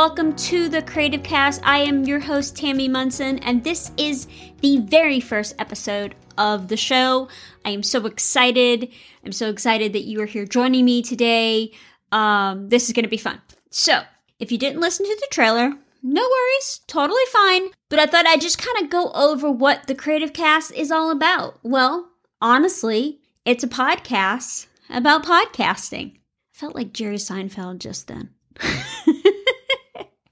welcome to the Creative Cast. I am your host, Tammy Munson, and this is the very first episode of the show. I am so excited. I'm so excited that you are here joining me today. Um, this is going to be fun. So, if you didn't listen to the trailer, no worries, totally fine. But I thought I'd just kind of go over what the Creative Cast is all about. Well, honestly, it's a podcast about podcasting. I felt like Jerry Seinfeld just then.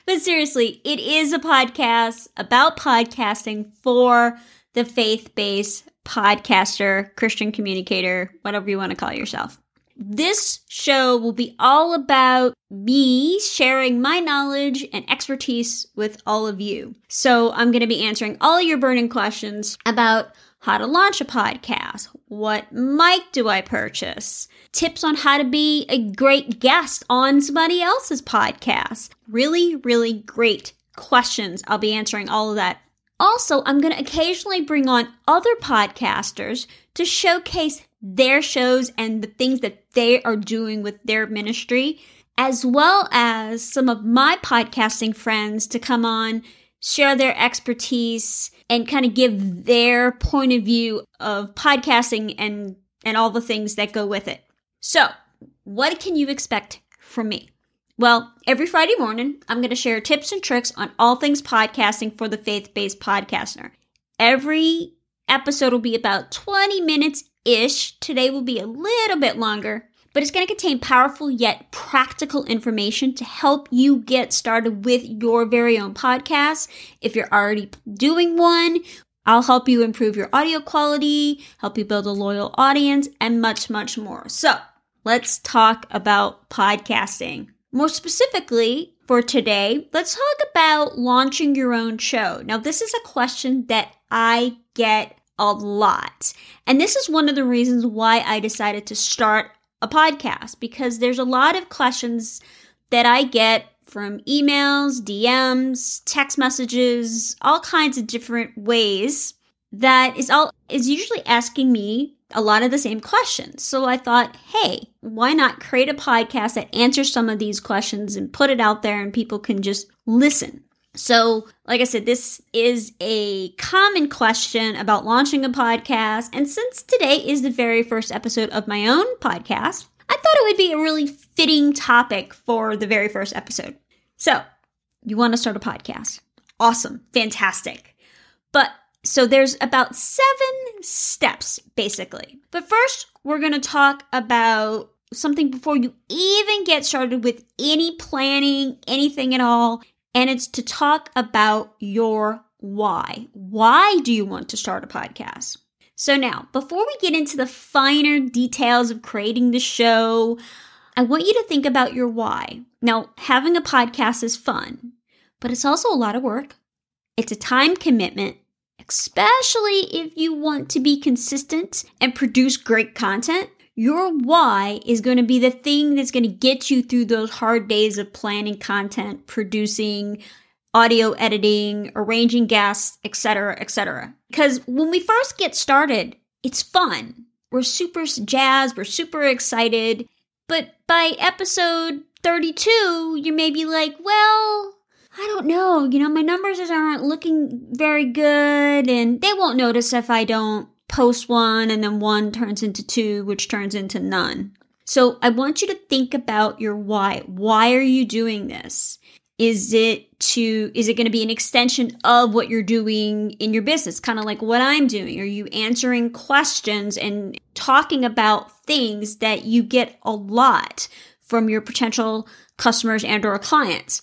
but seriously, it is a podcast about podcasting for the faith based podcaster, Christian communicator, whatever you want to call yourself. This show will be all about me sharing my knowledge and expertise with all of you. So I'm going to be answering all your burning questions about how to launch a podcast, what mic do I purchase, tips on how to be a great guest on somebody else's podcast. Really, really great questions. I'll be answering all of that. Also, I'm going to occasionally bring on other podcasters to showcase their shows and the things that they are doing with their ministry, as well as some of my podcasting friends to come on, share their expertise, and kind of give their point of view of podcasting and, and all the things that go with it. So, what can you expect from me? Well, every Friday morning, I'm going to share tips and tricks on all things podcasting for the faith based podcaster. Every episode will be about 20 minutes ish. Today will be a little bit longer, but it's going to contain powerful yet practical information to help you get started with your very own podcast. If you're already doing one, I'll help you improve your audio quality, help you build a loyal audience, and much, much more. So let's talk about podcasting. More specifically, for today, let's talk about launching your own show. Now, this is a question that I get a lot. And this is one of the reasons why I decided to start a podcast because there's a lot of questions that I get from emails, DMs, text messages, all kinds of different ways that is all is usually asking me a lot of the same questions. So I thought, hey, why not create a podcast that answers some of these questions and put it out there and people can just listen. So, like I said, this is a common question about launching a podcast. And since today is the very first episode of my own podcast, I thought it would be a really fitting topic for the very first episode. So, you want to start a podcast? Awesome. Fantastic. But so there's about seven steps basically. But first, we're going to talk about something before you even get started with any planning, anything at all and it's to talk about your why. Why do you want to start a podcast? So, now, before we get into the finer details of creating the show, I want you to think about your why. Now, having a podcast is fun, but it's also a lot of work. It's a time commitment, especially if you want to be consistent and produce great content. Your why is going to be the thing that's going to get you through those hard days of planning content, producing, audio editing, arranging guests, etc., etc. Because when we first get started, it's fun. We're super jazzed, we're super excited. But by episode 32, you may be like, well, I don't know, you know, my numbers aren't looking very good, and they won't notice if I don't post one and then one turns into two, which turns into none. So I want you to think about your why. Why are you doing this? Is it to, is it going to be an extension of what you're doing in your business? Kind of like what I'm doing. Are you answering questions and talking about things that you get a lot from your potential customers and or clients?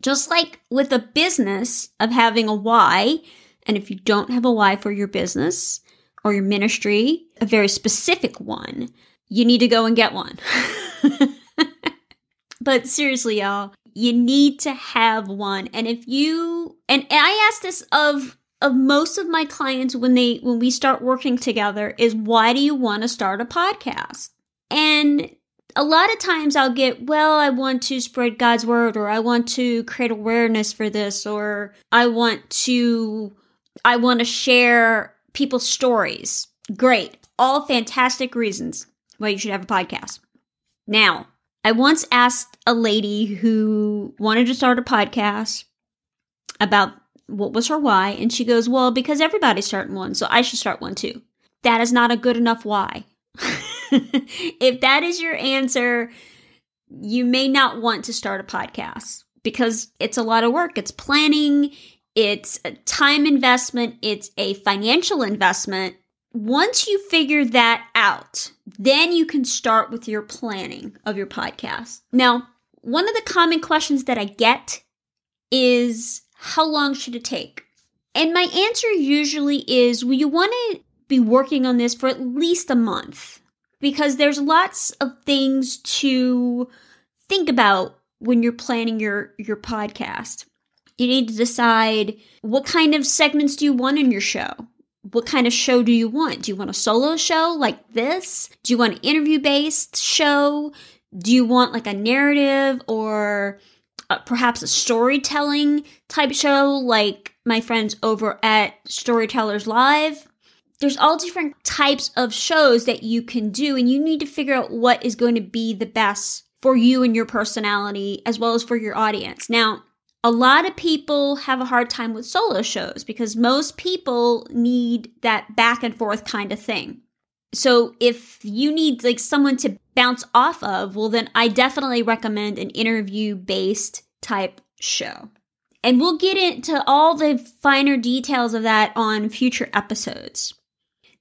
Just like with a business of having a why, and if you don't have a why for your business, or your ministry, a very specific one, you need to go and get one. but seriously, y'all, you need to have one. And if you and, I ask this of of most of my clients when they when we start working together is why do you want to start a podcast? And a lot of times I'll get, well, I want to spread God's word or I want to create awareness for this or I want to I want to share people's stories. Great. All fantastic reasons why you should have a podcast. Now, I once asked a lady who wanted to start a podcast about what was her why, and she goes, Well, because everybody's starting one, so I should start one too. That is not a good enough why. if that is your answer, you may not want to start a podcast because it's a lot of work. It's planning, it's a time investment, it's a financial investment. Once you figure that out, then you can start with your planning of your podcast. Now, one of the common questions that I get is how long should it take? And my answer usually is well, you want to be working on this for at least a month because there's lots of things to think about when you're planning your your podcast. You need to decide what kind of segments do you want in your show? What kind of show do you want? Do you want a solo show like this? Do you want an interview based show? Do you want like a narrative or uh, perhaps a storytelling type show like my friends over at Storytellers Live? There's all different types of shows that you can do, and you need to figure out what is going to be the best for you and your personality as well as for your audience. Now, a lot of people have a hard time with solo shows because most people need that back and forth kind of thing. So if you need like someone to bounce off of, well then I definitely recommend an interview based type show. And we'll get into all the finer details of that on future episodes.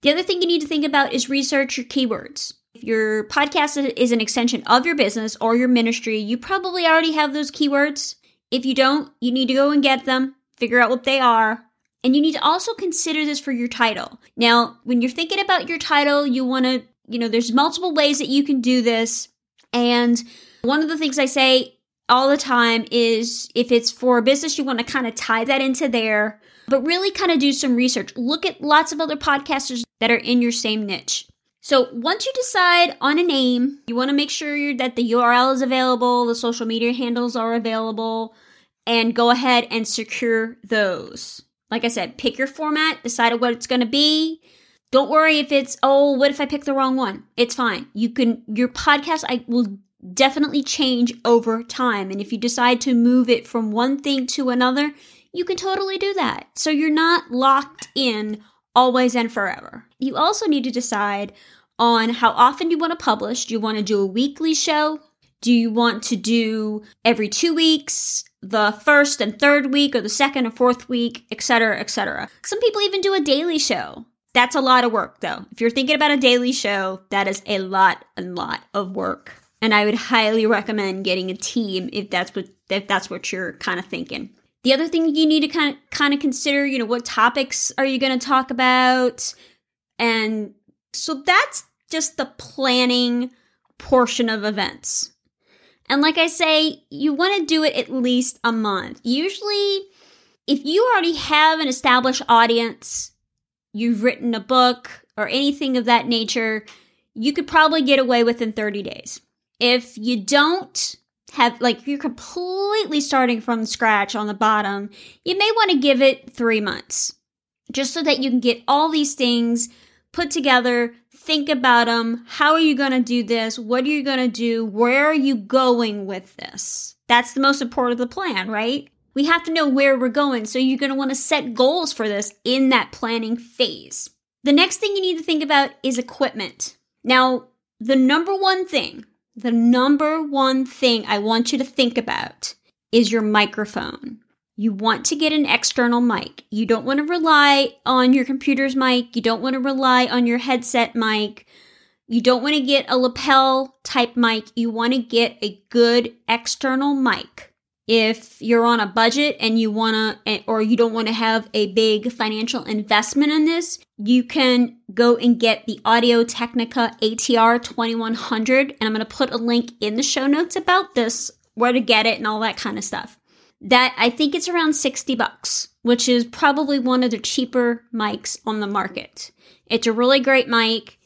The other thing you need to think about is research your keywords. If your podcast is an extension of your business or your ministry, you probably already have those keywords. If you don't, you need to go and get them, figure out what they are, and you need to also consider this for your title. Now, when you're thinking about your title, you want to, you know, there's multiple ways that you can do this. And one of the things I say all the time is if it's for a business, you want to kind of tie that into there, but really kind of do some research. Look at lots of other podcasters that are in your same niche. So once you decide on a name, you want to make sure that the URL is available, the social media handles are available, and go ahead and secure those. Like I said, pick your format, decide what it's going to be. Don't worry if it's, oh, what if I pick the wrong one? It's fine. You can, your podcast I will definitely change over time. And if you decide to move it from one thing to another, you can totally do that. So you're not locked in always and forever. You also need to decide on how often you want to publish. Do you want to do a weekly show? Do you want to do every two weeks, the first and third week, or the second or fourth week, etc., etc.? Some people even do a daily show. That's a lot of work, though. If you're thinking about a daily show, that is a lot and lot of work. And I would highly recommend getting a team if that's what if that's what you're kind of thinking. The other thing you need to kind of kind of consider, you know, what topics are you going to talk about? And so that's just the planning portion of events. And like I say, you want to do it at least a month. Usually, if you already have an established audience, you've written a book or anything of that nature, you could probably get away within 30 days. If you don't, have like you're completely starting from scratch on the bottom, you may want to give it three months just so that you can get all these things put together, think about them. How are you going to do this? What are you going to do? Where are you going with this? That's the most important of the plan, right? We have to know where we're going. So you're going to want to set goals for this in that planning phase. The next thing you need to think about is equipment. Now, the number one thing the number one thing I want you to think about is your microphone. You want to get an external mic. You don't want to rely on your computer's mic. You don't want to rely on your headset mic. You don't want to get a lapel type mic. You want to get a good external mic if you're on a budget and you want to or you don't want to have a big financial investment in this you can go and get the audio technica atr 2100 and i'm going to put a link in the show notes about this where to get it and all that kind of stuff. That i think it's around 60 bucks which is probably one of the cheaper mics on the market. It's a really great mic.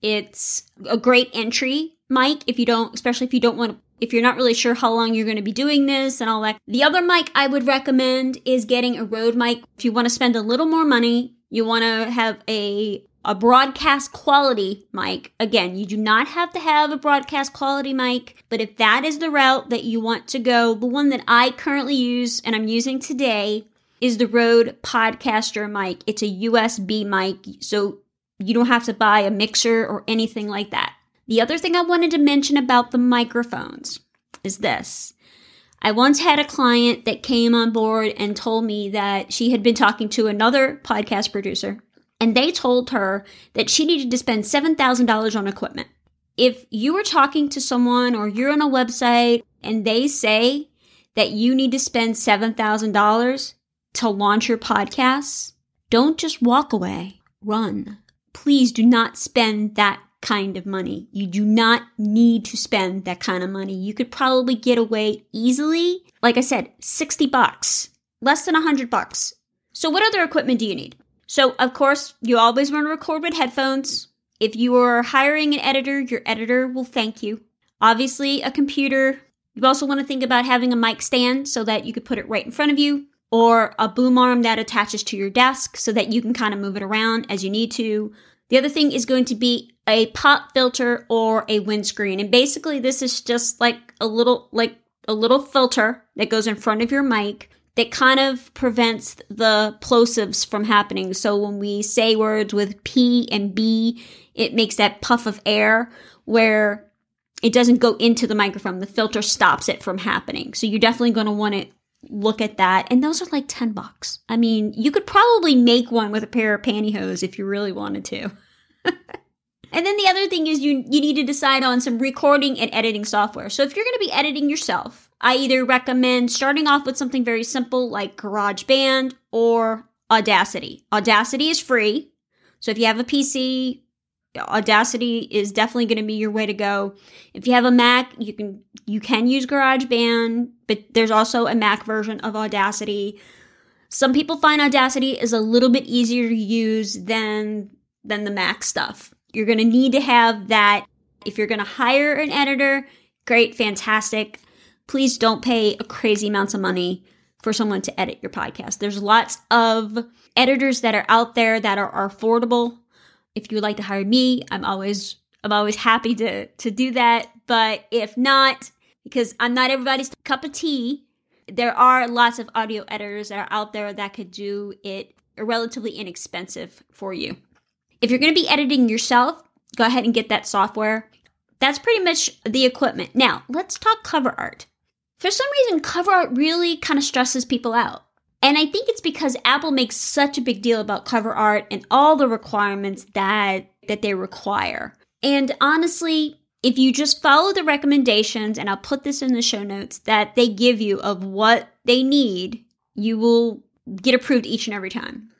It's a great entry mic if you don't especially if you don't want to if you're not really sure how long you're going to be doing this and all that. The other mic I would recommend is getting a Rode mic. If you want to spend a little more money, you want to have a a broadcast quality mic. Again, you do not have to have a broadcast quality mic, but if that is the route that you want to go, the one that I currently use and I'm using today is the Rode Podcaster mic. It's a USB mic, so you don't have to buy a mixer or anything like that. The other thing I wanted to mention about the microphones is this. I once had a client that came on board and told me that she had been talking to another podcast producer and they told her that she needed to spend $7,000 on equipment. If you are talking to someone or you're on a website and they say that you need to spend $7,000 to launch your podcast, don't just walk away, run. Please do not spend that kind of money. You do not need to spend that kind of money. You could probably get away easily, like I said, 60 bucks, less than 100 bucks. So what other equipment do you need? So, of course, you always want to record with headphones. If you are hiring an editor, your editor will thank you. Obviously, a computer. You also want to think about having a mic stand so that you could put it right in front of you, or a boom arm that attaches to your desk so that you can kind of move it around as you need to. The other thing is going to be a pop filter or a windscreen. And basically, this is just like a little, like a little filter that goes in front of your mic that kind of prevents the plosives from happening. So when we say words with P and B, it makes that puff of air where it doesn't go into the microphone. The filter stops it from happening. So you're definitely going to want to look at that. And those are like 10 bucks. I mean, you could probably make one with a pair of pantyhose if you really wanted to. and then the other thing is you you need to decide on some recording and editing software. So if you're going to be editing yourself, I either recommend starting off with something very simple like GarageBand or Audacity. Audacity is free. So if you have a PC, Audacity is definitely going to be your way to go. If you have a Mac, you can you can use GarageBand, but there's also a Mac version of Audacity. Some people find Audacity is a little bit easier to use than than the Mac stuff. You're going to need to have that if you're going to hire an editor, great, fantastic please don't pay a crazy amounts of money for someone to edit your podcast. There's lots of editors that are out there that are, are affordable. If you would like to hire me, I'm always I'm always happy to to do that. But if not, because I'm not everybody's cup of tea, there are lots of audio editors that are out there that could do it relatively inexpensive for you. If you're going to be editing yourself, go ahead and get that software. That's pretty much the equipment. Now, let's talk cover art. For some reason, cover art really kind of stresses people out. And I think it's because Apple makes such a big deal about cover art and all the requirements that that they require. And honestly, if you just follow the recommendations and I'll put this in the show notes that they give you of what they need, you will get approved each and every time.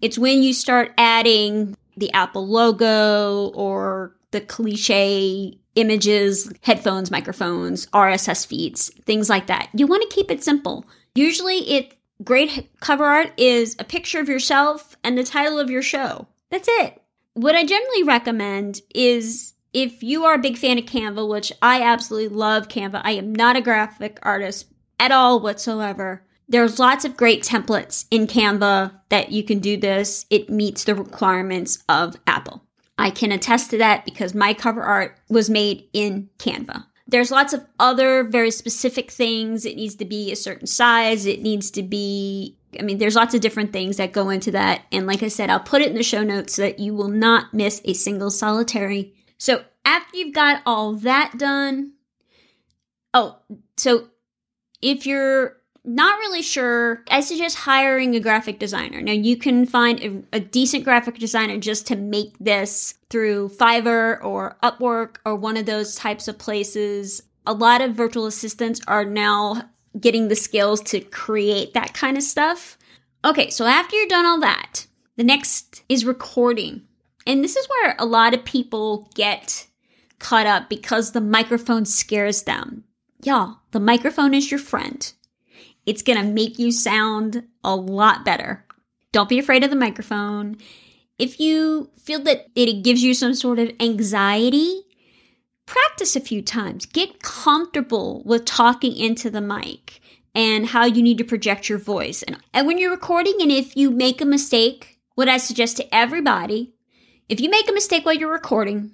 It's when you start adding the Apple logo or the cliche images, headphones, microphones, RSS feeds, things like that. You want to keep it simple. Usually it great cover art is a picture of yourself and the title of your show. That's it. What I generally recommend is if you are a big fan of Canva, which I absolutely love Canva, I am not a graphic artist at all whatsoever. There's lots of great templates in Canva that you can do this. It meets the requirements of Apple. I can attest to that because my cover art was made in Canva. There's lots of other very specific things. It needs to be a certain size. It needs to be, I mean, there's lots of different things that go into that. And like I said, I'll put it in the show notes so that you will not miss a single solitary. So after you've got all that done, oh, so if you're not really sure. I suggest hiring a graphic designer. Now, you can find a, a, decent graphic designer just to make this through Fiverr or Upwork or one of those types of places. A lot of virtual assistants are now getting the skills to create that kind of stuff. Okay, so after you're done all that, the next is recording. And this is where a lot of people get caught up because the microphone scares them. Y'all, the microphone is your friend. It's going to make you sound a lot better. Don't be afraid of the microphone. If you feel that it gives you some sort of anxiety, practice a few times. Get comfortable with talking into the mic and how you need to project your voice. And, and when you're recording, and if you make a mistake, what I suggest to everybody If you make a mistake while you're recording,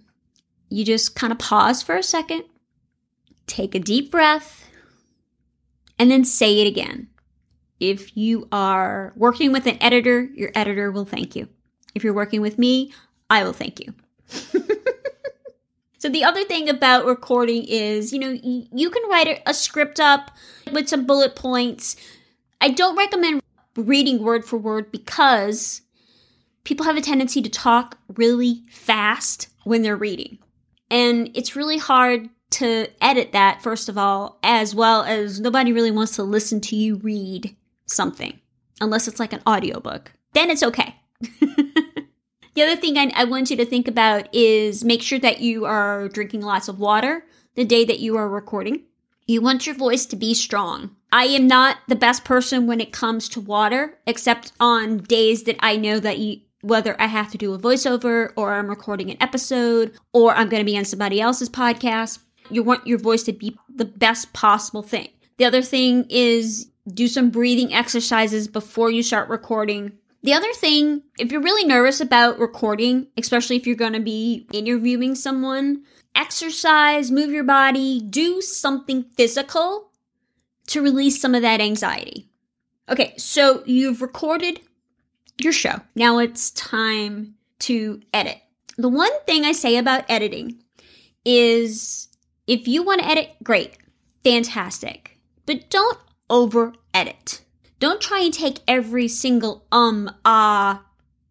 you just kind of pause for a second, take a deep breath, and then say it again. If you are working with an editor, your editor will thank you. If you're working with me, I will thank you. so, the other thing about recording is, you know, you can write a script up with some bullet points. I don't recommend reading word for word because people have a tendency to talk really fast when they're reading. And it's really hard to edit that, first of all, as well as nobody really wants to listen to you read something unless it's like an audiobook. Then it's okay. the other thing I, I want you to think about is make sure that you are drinking lots of water the day that you are recording. You want your voice to be strong. I am not the best person when it comes to water, except on days that I know that you, whether I have to do a voiceover or I'm recording an episode or I'm going to be on somebody else's podcast. You want your voice to be the best possible thing. The other thing is do some breathing exercises before you start recording. The other thing, if you're really nervous about recording, especially if you're going to be interviewing someone, exercise, move your body, do something physical to release some of that anxiety. Okay, so you've recorded your show. Now it's time to edit. The one thing I say about editing is if you want to edit, great, fantastic. But don't over edit. Don't try and take every single um, ah,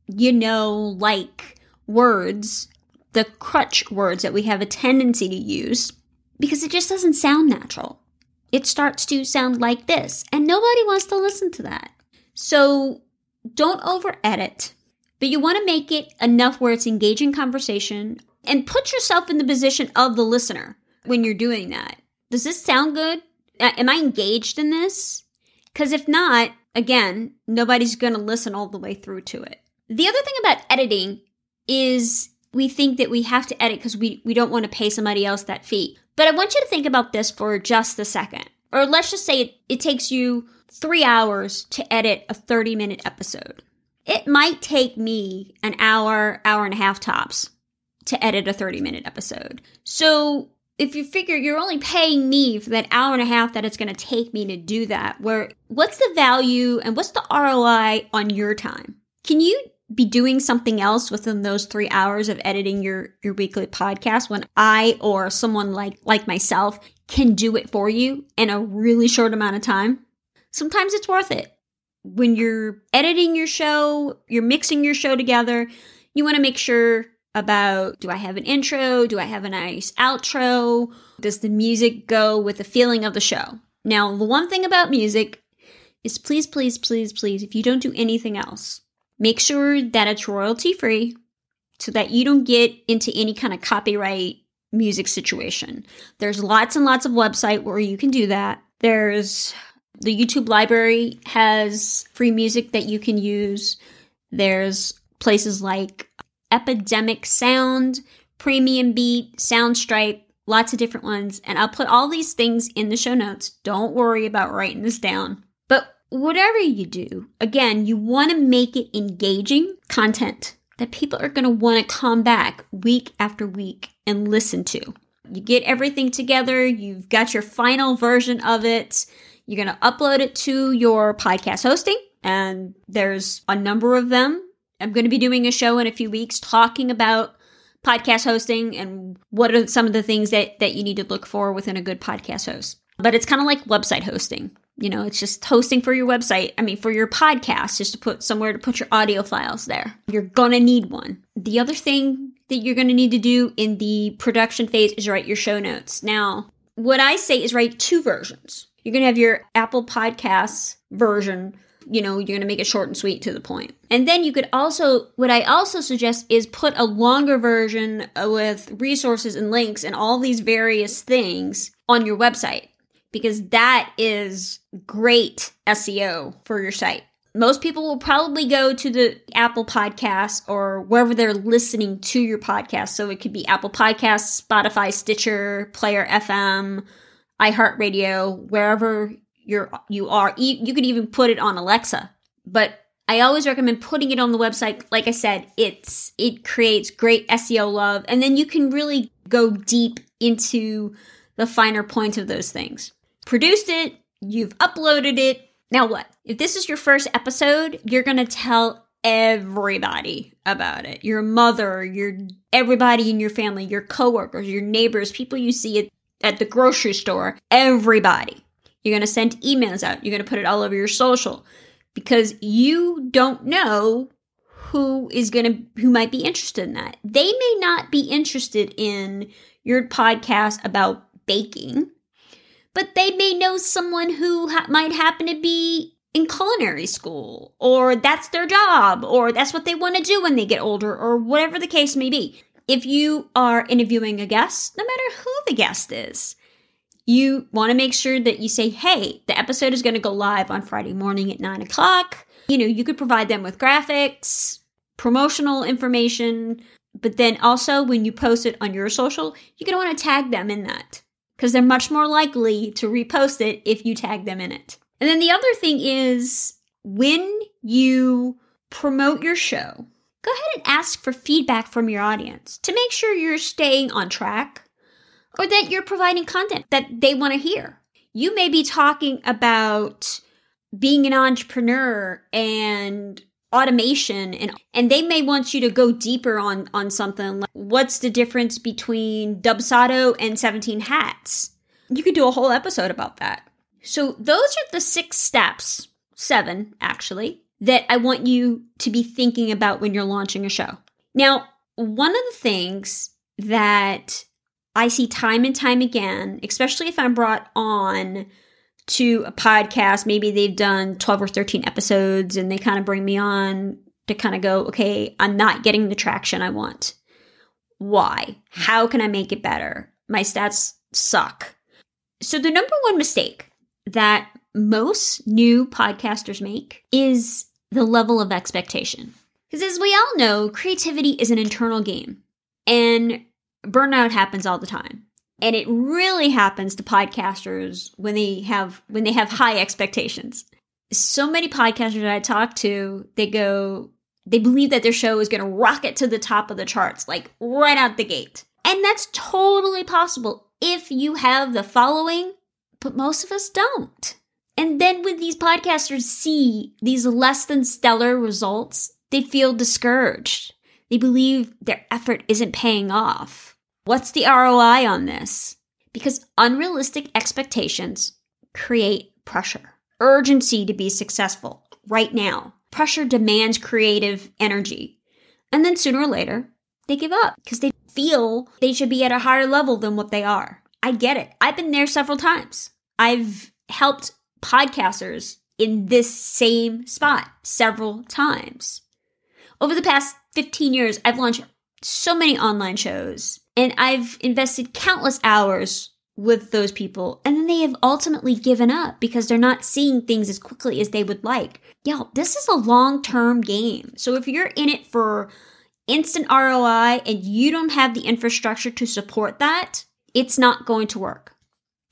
you know, like words, the crutch words that we have a tendency to use, because it just doesn't sound natural. It starts to sound like this, and nobody wants to listen to that. So don't over edit, but you want to make it enough where it's engaging conversation and put yourself in the position of the listener when you're doing that. Does this sound good? Am I engaged in this? Because if not, again, nobody's going to listen all the way through to it. The other thing about editing is we think that we have to edit because we, we don't want to pay somebody else that fee. But I want you to think about this for just a second. Or let's just say it, it takes you three hours to edit a 30 minute episode. It might take me an hour, hour and a half tops to edit a 30 minute episode. So if you figure you're only paying me for that hour and a half that it's going to take me to do that, where what's the value and what's the ROI on your time? Can you be doing something else within those three hours of editing your, your weekly podcast when I or someone like, like myself can do it for you in a really short amount of time? sometimes it's worth it. When you're editing your show, you're mixing your show together, you want to make sure about do I have an intro? Do I have a nice outro? Does the music go with the feeling of the show? Now, the one thing about music is please, please, please, please, if you don't do anything else, make sure that it's royalty free so that you don't get into any kind of copyright music situation. There's lots and lots of website where you can do that. There's the YouTube library has free music that you can use. There's places like Epidemic Sound, Premium Beat, Soundstripe, lots of different ones. And I'll put all these things in the show notes. Don't worry about writing this down. But whatever you do, again, you want to make it engaging content that people are going to want to come back week after week and listen to. You get everything together, you've got your final version of it you're going to upload it to your podcast hosting, and there's a number of them. I'm going to be doing a show in a few weeks talking about podcast hosting and what are some of the things that, that you need to look for within a good podcast host. But it's kind of like website hosting. You know, it's just hosting for your website. I mean, for your podcast, just to put somewhere to put your audio files there. You're going to need one. The other thing that you're going to need to do in the production phase is write your show notes. Now, what I say is write two versions. You're going to have your Apple Podcasts version. You know, you're going to make it short and sweet to the point. And then you could also, what I also suggest is put a longer version with resources and links and all these various things on your website because that is great SEO for your site. Most people will probably go to the Apple Podcasts or wherever they're listening to your podcast. So it could be Apple Podcasts, Spotify, Stitcher, Player FM, iHeartRadio, wherever you're you are. You could even put it on Alexa. But I always recommend putting it on the website. Like I said, it's it creates great SEO love and then you can really go deep into the finer points of those things. Produced it, you've uploaded it. Now what? If this is your first episode, you're to tell everybody about it. Your mother, your everybody in your family, your coworkers, your neighbors, people you see at, at the grocery store, everybody. You're going to send emails out. You're going to put it all over your social because you don't know who is going to who might be interested in that. They may not be interested in your podcast about baking, but they may know someone who ha- might happen to be in culinary school or that's their job or that's what they want to do when they get older or whatever the case may be. If you are interviewing a guest, no matter who the guest is, you want to make sure that you say, hey, the episode is going to go live on Friday morning at nine o'clock. You know, you could provide them with graphics, promotional information, but then also when you post it on your social, you're going to want to tag them in that because they're much more likely to repost it if you tag them in it. And then the other thing is when you promote your show, go ahead and ask for feedback from your audience to make sure you're staying on track or that you're providing content that they want to hear. You may be talking about being an entrepreneur and automation and and they may want you to go deeper on on something like what's the difference between Dubsado and 17 hats. You could do a whole episode about that. So those are the six steps, seven actually, that I want you to be thinking about when you're launching a show. Now, one of the things that I see time and time again, especially if I'm brought on to a podcast, maybe they've done 12 or 13 episodes and they kind of bring me on to kind of go, okay, I'm not getting the traction I want. Why? How can I make it better? My stats suck. So, the number one mistake that most new podcasters make is the level of expectation. Because as we all know, creativity is an internal game. And burnout happens all the time. And it really happens to podcasters when they have when they have high expectations. So many podcasters i talk to they go they believe that their show is going to rocket to the top of the charts like right out the gate. And that's totally possible if you have the following but most of us don't. And then when these podcasters see these less than stellar results they feel discouraged. They believe their effort isn't paying off What's the ROI on this? Because unrealistic expectations create pressure, urgency to be successful right now. Pressure demands creative energy. And then sooner or later, they give up because they feel they should be at a higher level than what they are. I get it. I've been there several times. I've helped podcasters in this same spot several times. Over the past 15 years, I've launched so many online shows and I've invested countless hours with those people and then they have ultimately given up because they're not seeing things as quickly as they would like. Yo, this is a long-term game. So if you're in it for instant ROI and you don't have the infrastructure to support that, it's not going to work.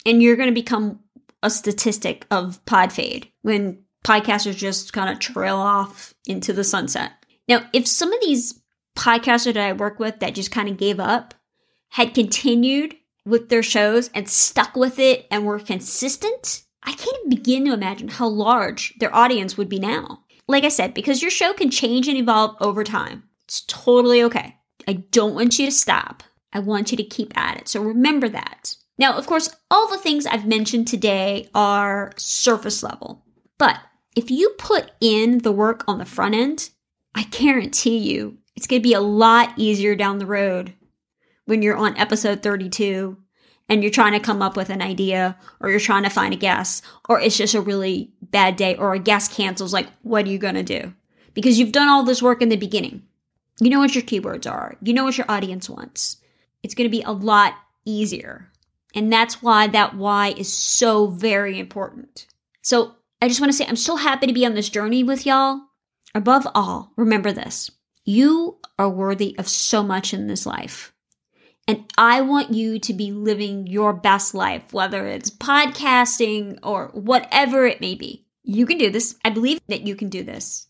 And you're going to become a statistic of pod fade when podcasters just kind of trail off into the sunset. Now, if some of these podcasters that I work with that just kind of gave up had continued with their shows and stuck with it and were consistent, I can't even begin to imagine how large their audience would be now. Like I said, because your show can change and evolve over time, it's totally okay. I don't want you to stop. I want you to keep at it. So remember that. Now, of course, all the things I've mentioned today are surface level. But if you put in the work on the front end, I guarantee you it's going to be a lot easier down the road when you're on episode 32 and you're trying to come up with an idea or you're trying to find a guest or it's just a really bad day or a guest cancels like what are you going to do? Because you've done all this work in the beginning. You know what your keywords are. You know what your audience wants. It's going to be a lot easier. And that's why that why is so very important. So i just want to say i'm so happy to be on this journey with y'all. Above all remember this you are worthy of so much in this life and I want you to be living your best life, whether it's podcasting or whatever it may be. You can do this. I believe that you can do this.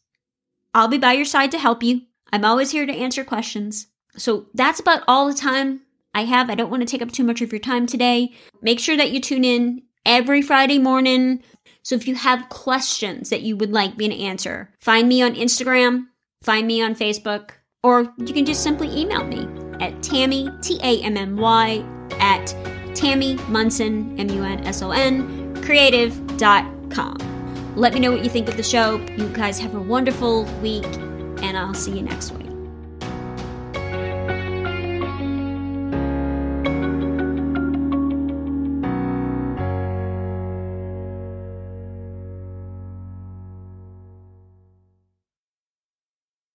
I'll be by your side to help you. I'm always here to answer questions. So that's about all the time I have. I don't want to take up too much of your time today. Make sure that you tune in every Friday morning. So if you have questions that you would like me to answer, find me on Instagram, find me on Facebook, or you can just simply email me at Tammy, T A M M Y, at Tammy Munson, M U N S O N, creative.com. Let me know what you think of the show. You guys have a wonderful week, and I'll see you next week.